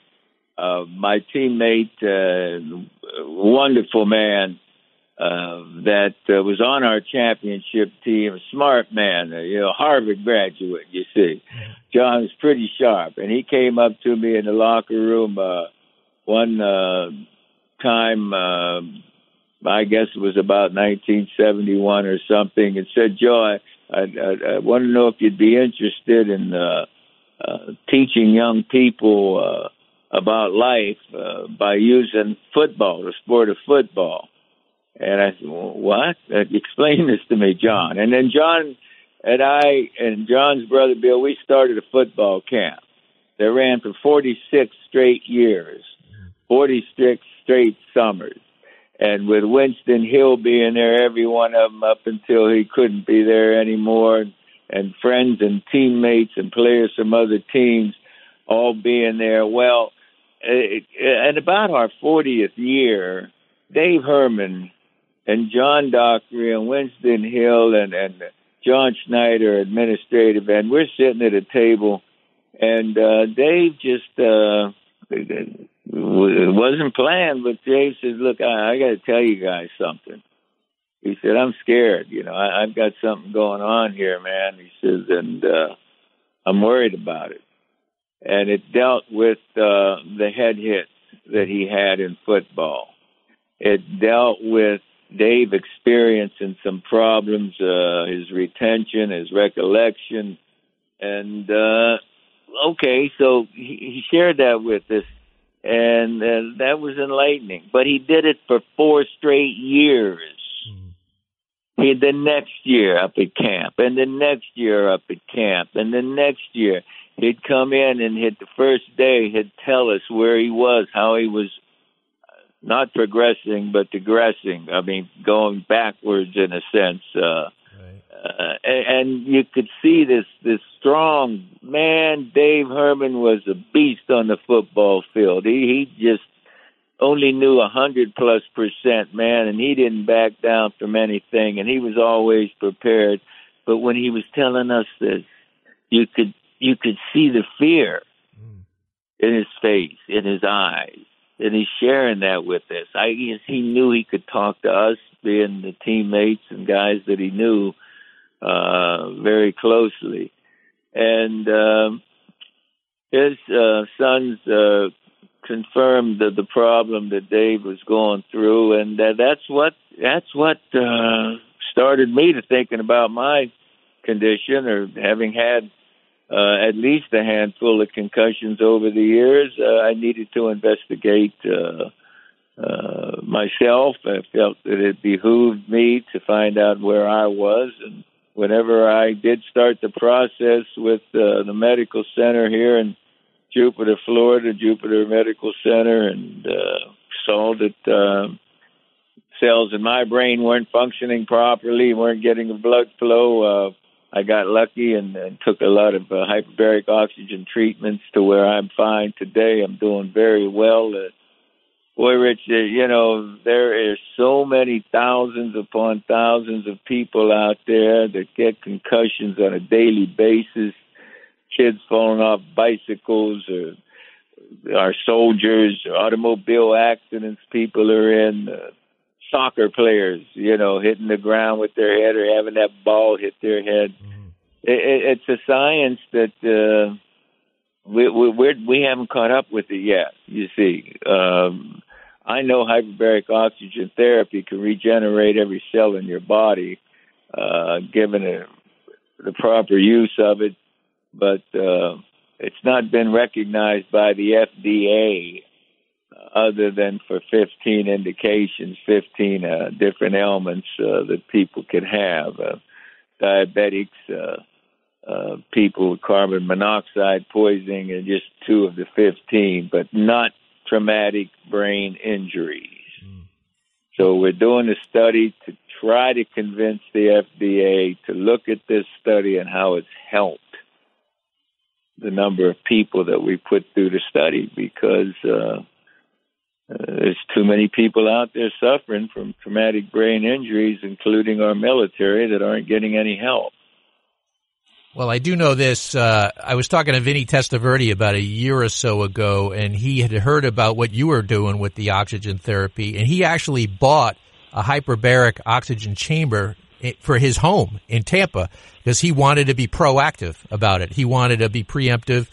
uh, my teammate, uh, wonderful man, uh, that uh, was on our championship team, a smart man, uh, you know, Harvard graduate, you see. John was pretty sharp, and he came up to me in the locker room uh, one uh, time uh, I guess it was about 1971 or something, and said, Joe, I, I, I, I want to know if you'd be interested in uh, uh, teaching young people uh, about life uh, by using football, the sport of football. And I said, well, what? Uh, explain this to me, John. And then John and I and John's brother Bill, we started a football camp that ran for 46 straight years, 46 straight summers. And with Winston Hill being there, every one of them up until he couldn't be there anymore, and friends and teammates and players from other teams all being there. Well, at about our 40th year, Dave Herman and John Dockery and Winston Hill and, and John Schneider, administrative, and we're sitting at a table, and uh, Dave just uh, it wasn't planned, but Dave says, "Look, I, I got to tell you guys something." He said, "I'm scared. You know, I, I've got something going on here, man." He says, "And uh, I'm worried about it." And it dealt with uh, the head hits that he had in football. It dealt with Dave experiencing some problems, uh, his retention, his recollection, and uh, okay, so he, he shared that with us, and uh, that was enlightening. But he did it for four straight years. Mm-hmm. He the next year up at camp, and the next year up at camp, and the next year he'd come in and hit the first day he'd tell us where he was, how he was not progressing but digressing. I mean, going backwards in a sense. Uh, uh, and, and you could see this this strong man. Dave Herman was a beast on the football field. He he just only knew a hundred plus percent, man, and he didn't back down from anything, and he was always prepared. But when he was telling us this, you could you could see the fear mm. in his face, in his eyes and he's sharing that with us. I guess he knew he could talk to us, being the teammates and guys that he knew uh, very closely, and um, his uh, sons uh, confirmed the, the problem that Dave was going through, and that, that's what that's what uh, started me to thinking about my condition or having had uh, at least a handful of concussions over the years. Uh, I needed to investigate uh, uh, myself. I felt that it behooved me to find out where I was. And whenever I did start the process with uh, the medical center here in Jupiter, Florida, Jupiter Medical Center, and uh, saw that uh, cells in my brain weren't functioning properly, weren't getting the blood flow. Uh, I got lucky and, and took a lot of uh, hyperbaric oxygen treatments to where I'm fine today. I'm doing very well. Uh, boy, Rich, uh, you know, there are so many thousands upon thousands of people out there that get concussions on a daily basis. Kids falling off bicycles or our soldiers, automobile accidents people are in. Uh, soccer players, you know, hitting the ground with their head or having that ball hit their head. Mm-hmm. It, it's a science that uh, we we we're, we haven't caught up with it yet. You see, um, I know hyperbaric oxygen therapy can regenerate every cell in your body, uh, given a, the proper use of it, but uh, it's not been recognized by the FDA other than for 15 indications, 15 uh, different ailments uh, that people could have. Uh, diabetics, uh, uh, people with carbon monoxide poisoning, and just two of the 15, but not traumatic brain injuries. Mm. So we're doing a study to try to convince the FDA to look at this study and how it's helped the number of people that we put through the study because uh, uh, there's too many people out there suffering from traumatic brain injuries, including our military, that aren't getting any help. Well, I do know this. Uh, I was talking to Vinny Testaverde about a year or so ago, and he had heard about what you were doing with the oxygen therapy, and he actually bought a hyperbaric oxygen chamber for his home in Tampa because he wanted to be proactive about it. He wanted to be preemptive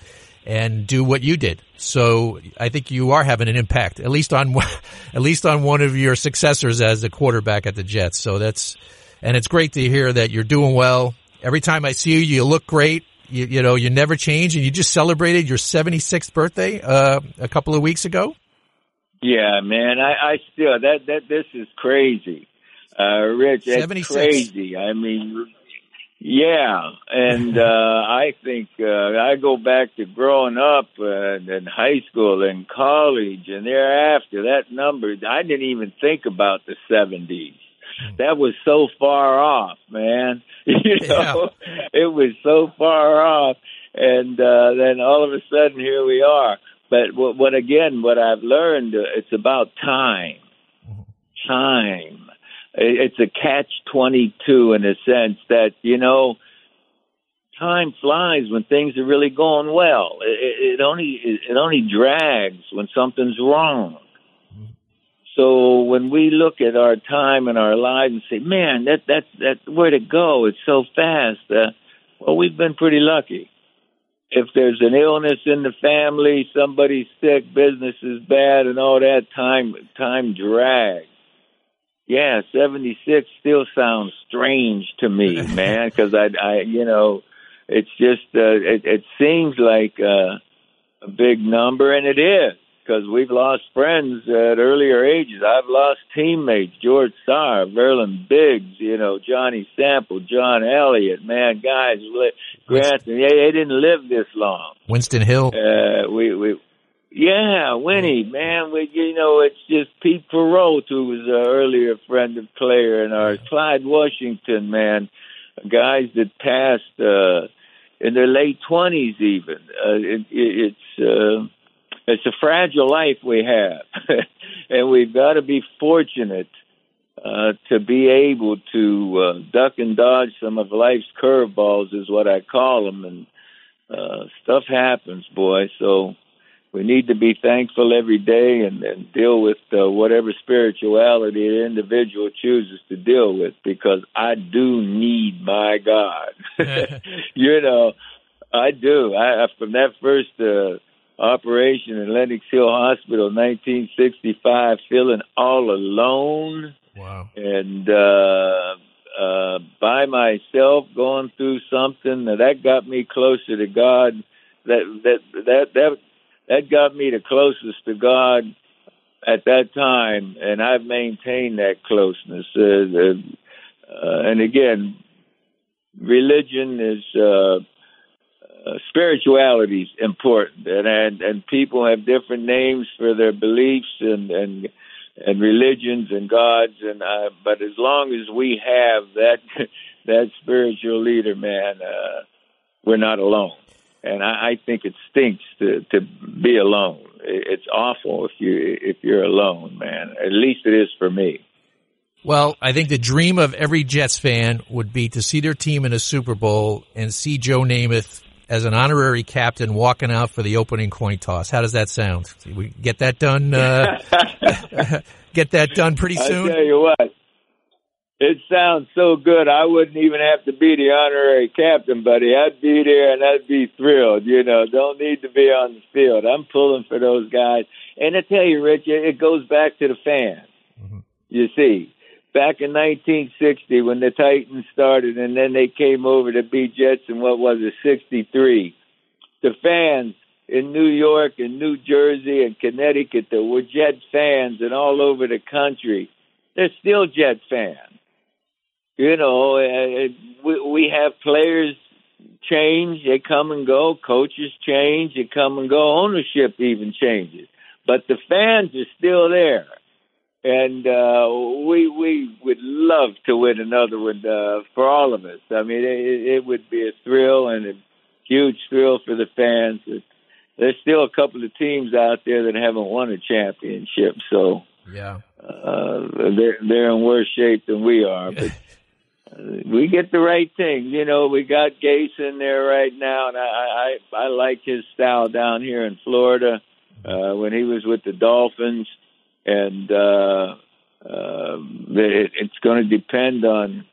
and do what you did. So I think you are having an impact, at least on at least on one of your successors as the quarterback at the Jets. So that's and it's great to hear that you're doing well. Every time I see you, you look great. You, you know, you never change, and you just celebrated your 76th birthday uh, a couple of weeks ago. Yeah, man, I, I still that that this is crazy, uh, Rich. It's 76. crazy. I mean, yeah, and uh, I think uh, I go back to growing up uh, in high school and college, and thereafter that number. I didn't even think about the seventies. That was so far off, man. You know, it was so far off, and uh, then all of a sudden here we are. But what, what again? What I've learned, uh, it's about time. Time it's a catch 22 in a sense that, you know, time flies when things are really going well. It, it only, it only drags when something's wrong. So when we look at our time and our lives and say, man, that, that, that, where to go? It's so fast. Uh, well, we've been pretty lucky. If there's an illness in the family, somebody's sick, business is bad and all that time, time drags yeah, 76 still sounds strange to me, man, because I, I, you know, it's just, uh, it, it seems like uh, a big number, and it is, because we've lost friends at earlier ages. I've lost teammates, George Sauer, Verlon Biggs, you know, Johnny Sample, John Elliott, man, guys, Grant, yeah, they didn't live this long. Winston Hill. Uh, we, we, yeah, Winnie, man, we, you know, it's just Pete Perreault, who was an earlier friend of Claire, and our Clyde Washington, man, guys that passed uh, in their late twenties, even. Uh, it, it, it's uh, it's a fragile life we have, and we've got to be fortunate uh, to be able to uh, duck and dodge some of life's curveballs, is what I call them, and uh, stuff happens, boy. So we need to be thankful every day and, and deal with uh, whatever spirituality an individual chooses to deal with because I do need my God. you know, I do. I from that first uh, operation in Lenox Hill Hospital, 1965, feeling all alone. Wow. And uh, uh, by myself, going through something that that got me closer to God. That that that that that got me the closest to God at that time, and I've maintained that closeness. Uh, uh, and again, religion is uh, uh, spirituality is important, and, and and people have different names for their beliefs and and and religions and gods, and uh, but as long as we have that that spiritual leader, man, uh, we're not alone and I, I think it stinks to to be alone. It's awful if you if you're alone, man. At least it is for me. Well, I think the dream of every Jets fan would be to see their team in a Super Bowl and see Joe Namath as an honorary captain walking out for the opening coin toss. How does that sound? We get that done. Uh, get that done pretty soon. I tell you what, it sounds so good. I wouldn't even have to be the honorary captain, buddy. I'd be there and I'd be thrilled. You know, don't need to be on the field. I'm pulling for those guys. And I tell you, Rich, it goes back to the fans. Mm-hmm. You see, back in 1960 when the Titans started, and then they came over to beat Jets in what was it, 63. The fans in New York and New Jersey and Connecticut that were Jet fans and all over the country, they're still Jet fans you know, uh, we, we have players change, they come and go, coaches change, they come and go, ownership even changes, but the fans are still there. And uh, we we would love to win another one uh, for all of us. I mean, it, it would be a thrill and a huge thrill for the fans. There's still a couple of teams out there that haven't won a championship, so yeah, uh, they're they're in worse shape than we are. But we get the right thing. You know, we got Gase in there right now, and I I, I like his style down here in Florida uh, when he was with the Dolphins, and uh, uh, it, it's going to depend on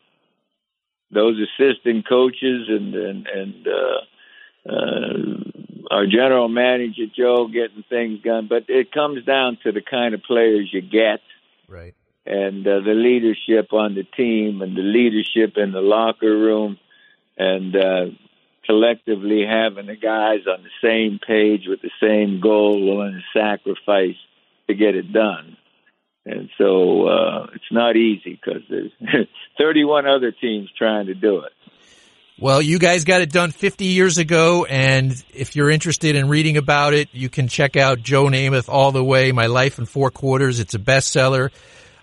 those assistant coaches and and and uh, uh, our general manager Joe getting things done. But it comes down to the kind of players you get, right, and uh, the leadership on the team, and the leadership in the locker room, and uh, collectively having the guys on the same page with the same goal, willing to sacrifice to get it done. And so uh, it's not easy because there's 31 other teams trying to do it. Well, you guys got it done 50 years ago, and if you're interested in reading about it, you can check out Joe Namath all the way, My Life in Four Quarters. It's a bestseller.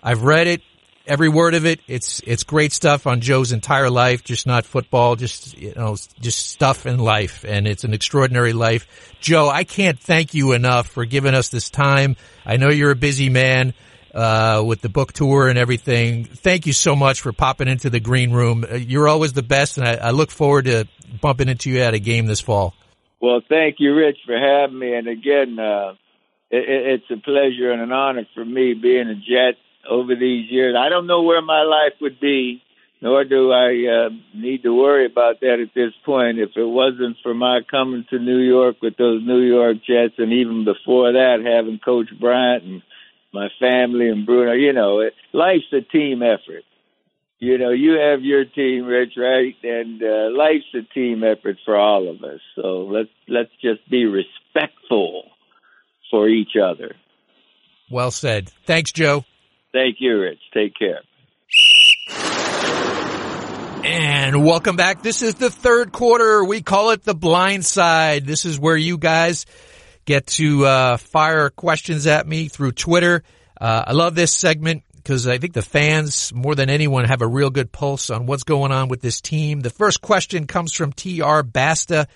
I've read it, every word of it. It's it's great stuff on Joe's entire life, just not football, just you know, just stuff in life, and it's an extraordinary life. Joe, I can't thank you enough for giving us this time. I know you're a busy man uh, with the book tour and everything. Thank you so much for popping into the green room. Uh, you're always the best, and I, I look forward to bumping into you at a game this fall. Well, thank you, Rich, for having me. And again, uh, it, it's a pleasure and an honor for me being a Jet over these years. I don't know where my life would be, nor do I uh, need to worry about that at this point. If it wasn't for my coming to New York with those New York Jets, and even before that, having Coach Bryant and my family and Bruno. You know, it, life's a team effort. You know, you have your team, Rich, right? And uh, life's a team effort for all of us. So let's let's just be respectful for each other. Well said. Thanks, Joe. Thank you, Rich. Take care. And welcome back. This is the third quarter. We call it the blind side. This is where you guys get to uh, fire questions at me through Twitter. Uh, I love this segment because I think the fans, more than anyone, have a real good pulse on what's going on with this team. The first question comes from TR Basta,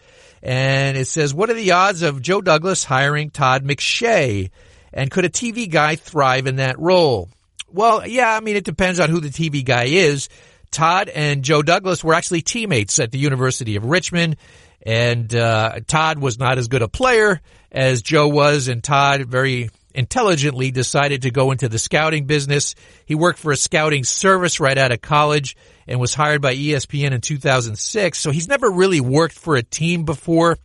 and it says, What are the odds of Joe Douglas hiring Todd McShay? And could a TV guy thrive in that role? Well, yeah, I mean, it depends on who the TV guy is. Todd and Joe Douglas were actually teammates at the University of Richmond, and uh, Todd was not as good a player as Joe was, and Todd very intelligently decided to go into the scouting business. He worked for a scouting service right out of college and was hired by ESPN in 2006. So he's never really worked for a team before,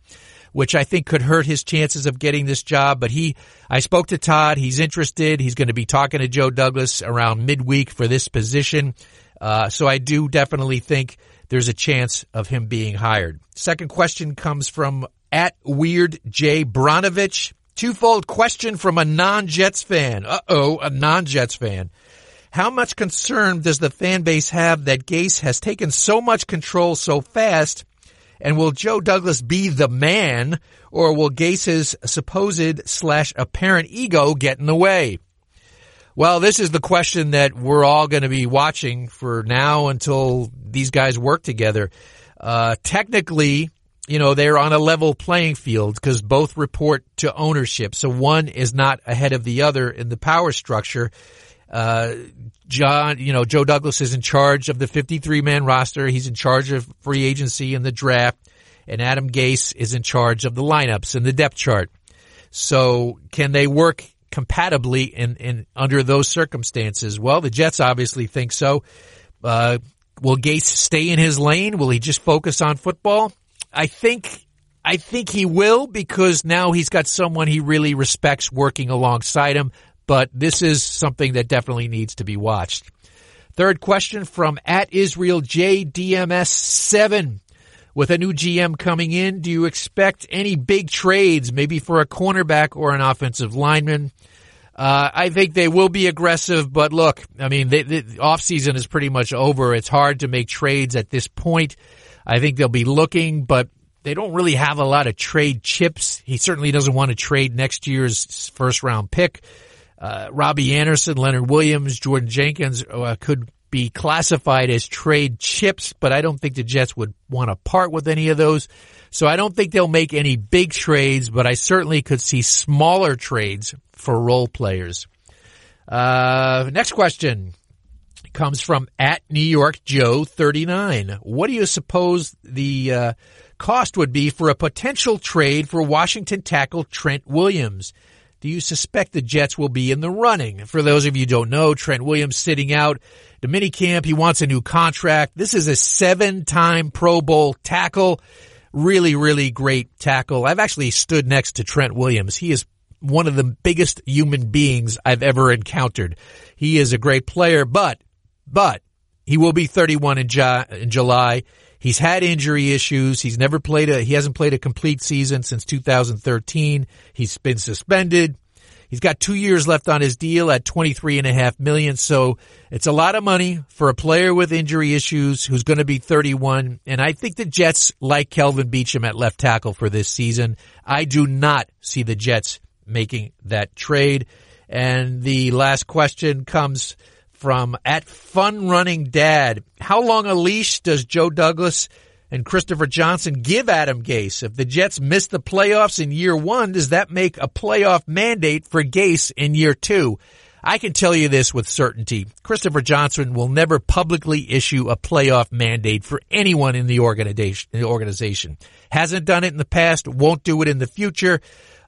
which I think could hurt his chances of getting this job. But he, I spoke to Todd. He's interested. He's going to be talking to Joe Douglas around midweek for this position. Uh, so I do definitely think there's a chance of him being hired. Second question comes from at Weird J Bronovich. Twofold question from a non-Jets fan. Uh-oh, a non-Jets fan. How much concern does the fan base have that Gase has taken so much control so fast? And will Joe Douglas be the man, or will Gase's supposed slash apparent ego get in the way? Well, this is the question that we're all going to be watching for now until these guys work together. Uh, technically, you know, they're on a level playing field because both report to ownership. So one is not ahead of the other in the power structure. Uh, John, you know, Joe Douglas is in charge of the 53 man roster. He's in charge of free agency and the draft. And Adam Gase is in charge of the lineups and the depth chart. So can they work compatibly in, in under those circumstances? Well, the Jets obviously think so. Uh, will Gase stay in his lane? Will he just focus on football? I think I think he will because now he's got someone he really respects working alongside him. But this is something that definitely needs to be watched. Third question from at Israel JDMS seven. With a new GM coming in, do you expect any big trades, maybe for a cornerback or an offensive lineman? Uh, I think they will be aggressive, but look, I mean, they, the offseason is pretty much over. It's hard to make trades at this point. I think they'll be looking, but they don't really have a lot of trade chips. He certainly doesn't want to trade next year's first round pick. Uh, Robbie Anderson, Leonard Williams, Jordan Jenkins uh, could be classified as trade chips, but I don't think the Jets would want to part with any of those. So I don't think they'll make any big trades, but I certainly could see smaller trades for role players. Uh, next question comes from at New York Joe 39. What do you suppose the uh, cost would be for a potential trade for Washington tackle Trent Williams? Do you suspect the Jets will be in the running? For those of you don't know, Trent Williams sitting out the minicamp. He wants a new contract. This is a seven-time Pro Bowl tackle. really, really great tackle. I've actually stood next to Trent Williams. He is one of the biggest human beings I've ever encountered. He is a great player, but, but he will be 31 in, Ju- in July. He's had injury issues. He's never played a, he hasn't played a complete season since 2013. He's been suspended. He's got two years left on his deal at 23 and a half million. So it's a lot of money for a player with injury issues who's going to be 31. And I think the Jets like Kelvin Beachum at left tackle for this season. I do not see the Jets making that trade. And the last question comes from at Fun Running Dad. How long a leash does Joe Douglas and Christopher Johnson give Adam Gase? If the Jets miss the playoffs in year one, does that make a playoff mandate for Gase in year two? I can tell you this with certainty. Christopher Johnson will never publicly issue a playoff mandate for anyone in the organization. Hasn't done it in the past, won't do it in the future.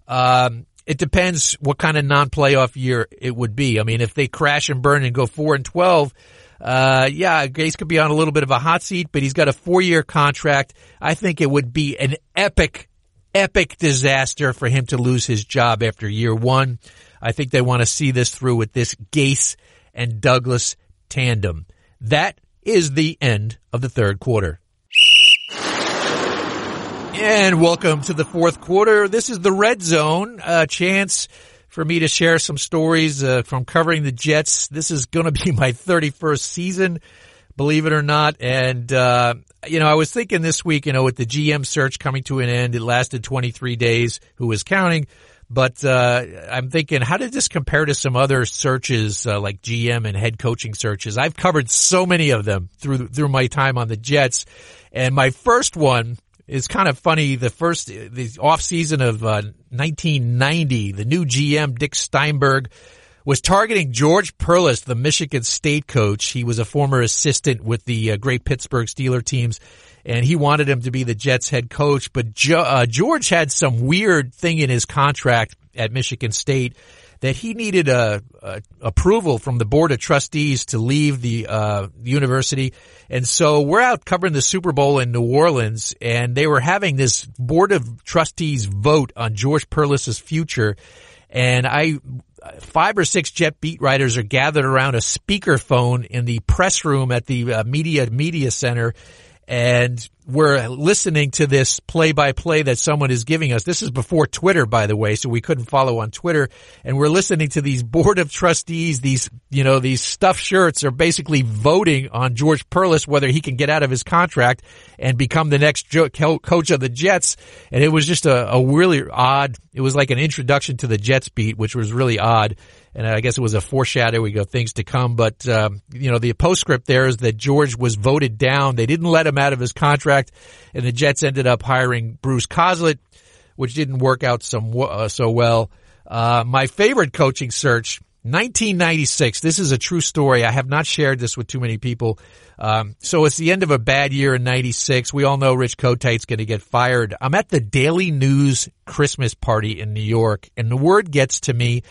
Um, it depends what kind of non-playoff year it would be. I mean, if they crash and burn and go four and twelve, uh, yeah, Gase could be on a little bit of a hot seat, but he's got a four-year contract. I think it would be an epic, epic disaster for him to lose his job after year one. I think they want to see this through with this Gase and Douglas tandem. That is the end of the third quarter. And welcome to the fourth quarter. This is the red zone, a chance for me to share some stories uh, from covering the Jets. This is going to be my 31st season, believe it or not. And, uh, you know, I was thinking this week, you know, with the GM search coming to an end, it lasted 23 days. Who was counting? But uh, I'm thinking, how did this compare to some other searches uh, like GM and head coaching searches? I've covered so many of them through through my time on the Jets, and my first one it's kind of funny. The first, the off season of uh, 1990, the new GM Dick Steinberg was targeting George Perles, the Michigan State coach. He was a former assistant with the uh, great Pittsburgh Steeler teams, and he wanted him to be the Jets head coach. But jo- uh, George had some weird thing in his contract at Michigan State that he needed a, a, approval from the board of trustees to leave the uh, university, and so we're out covering the Super Bowl in New Orleans, and they were having this board of trustees vote on George Perles's future, and I five or six jet beat writers are gathered around a speakerphone in the press room at the uh, media media center. And we're listening to this play by play that someone is giving us. This is before Twitter, by the way, so we couldn't follow on Twitter. And we're listening to these board of trustees, these, you know, these stuffed shirts are basically voting on George Perles whether he can get out of his contract and become the next coach of the Jets. And it was just a, a really odd, it was like an introduction to the Jets beat, which was really odd and I guess it was a foreshadowing of things to come. But um, you know, the postscript there is that George was voted down. They didn't let him out of his contract, and the Jets ended up hiring Bruce Coslet, which didn't work out some uh, so well. Uh, my favorite coaching search. 1996. This is a true story. I have not shared this with too many people. Um, so it's the end of a bad year in 96. We all know Rich Kotite's going to get fired. I'm at the Daily News Christmas party in New York and the word gets to me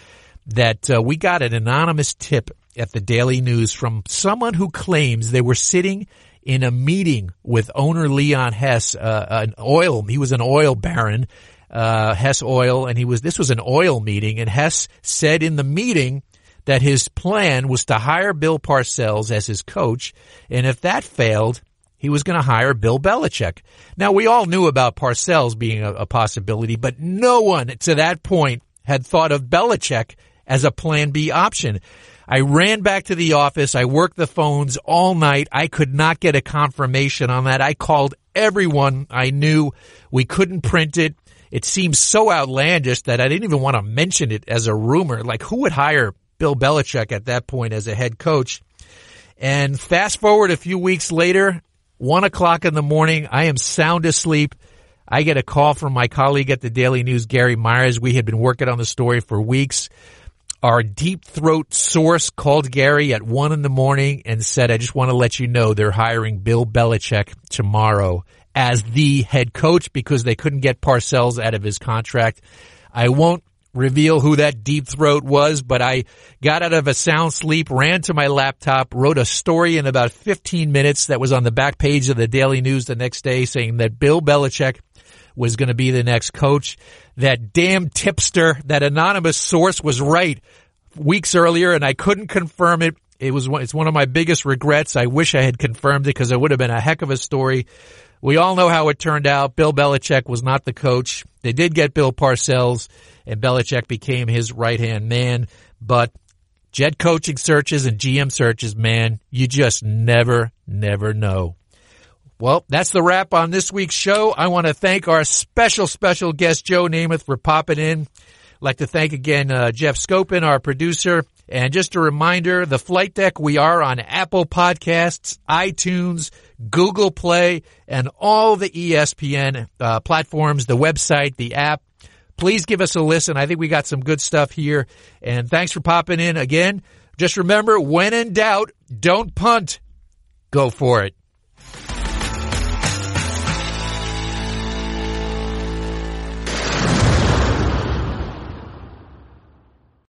that uh, we got an anonymous tip at the Daily News from someone who claims they were sitting in a meeting with owner Leon Hess, uh, an oil, he was an oil baron, uh, Hess Oil, and he was, this was an oil meeting, and Hess said in the meeting that his plan was to hire Bill Parcells as his coach, and if that failed, he was going to hire Bill Belichick. Now, we all knew about Parcells being a, a possibility, but no one to that point had thought of Belichick as a plan B option. I ran back to the office. I worked the phones all night. I could not get a confirmation on that. I called everyone I knew. We couldn't print it. It seems so outlandish that I didn't even want to mention it as a rumor. Like who would hire Bill Belichick at that point as a head coach? And fast forward a few weeks later, one o'clock in the morning, I am sound asleep. I get a call from my colleague at the Daily News, Gary Myers. We had been working on the story for weeks. Our deep throat source called Gary at one in the morning and said, I just want to let you know they're hiring Bill Belichick tomorrow as the head coach because they couldn't get Parcells out of his contract. I won't reveal who that deep throat was, but I got out of a sound sleep, ran to my laptop, wrote a story in about 15 minutes that was on the back page of the Daily News the next day saying that Bill Belichick was going to be the next coach. That damn tipster, that anonymous source was right weeks earlier and I couldn't confirm it. It was, it's one of my biggest regrets. I wish I had confirmed it because it would have been a heck of a story. We all know how it turned out. Bill Belichick was not the coach. They did get Bill Parcells and Belichick became his right hand man, but jet coaching searches and GM searches, man, you just never, never know. Well, that's the wrap on this week's show. I want to thank our special, special guest, Joe Namath, for popping in. I'd like to thank again uh, Jeff Scopin, our producer. And just a reminder, the flight deck, we are on Apple Podcasts, iTunes, Google Play, and all the ESPN uh, platforms, the website, the app. Please give us a listen. I think we got some good stuff here. And thanks for popping in again. Just remember, when in doubt, don't punt. Go for it.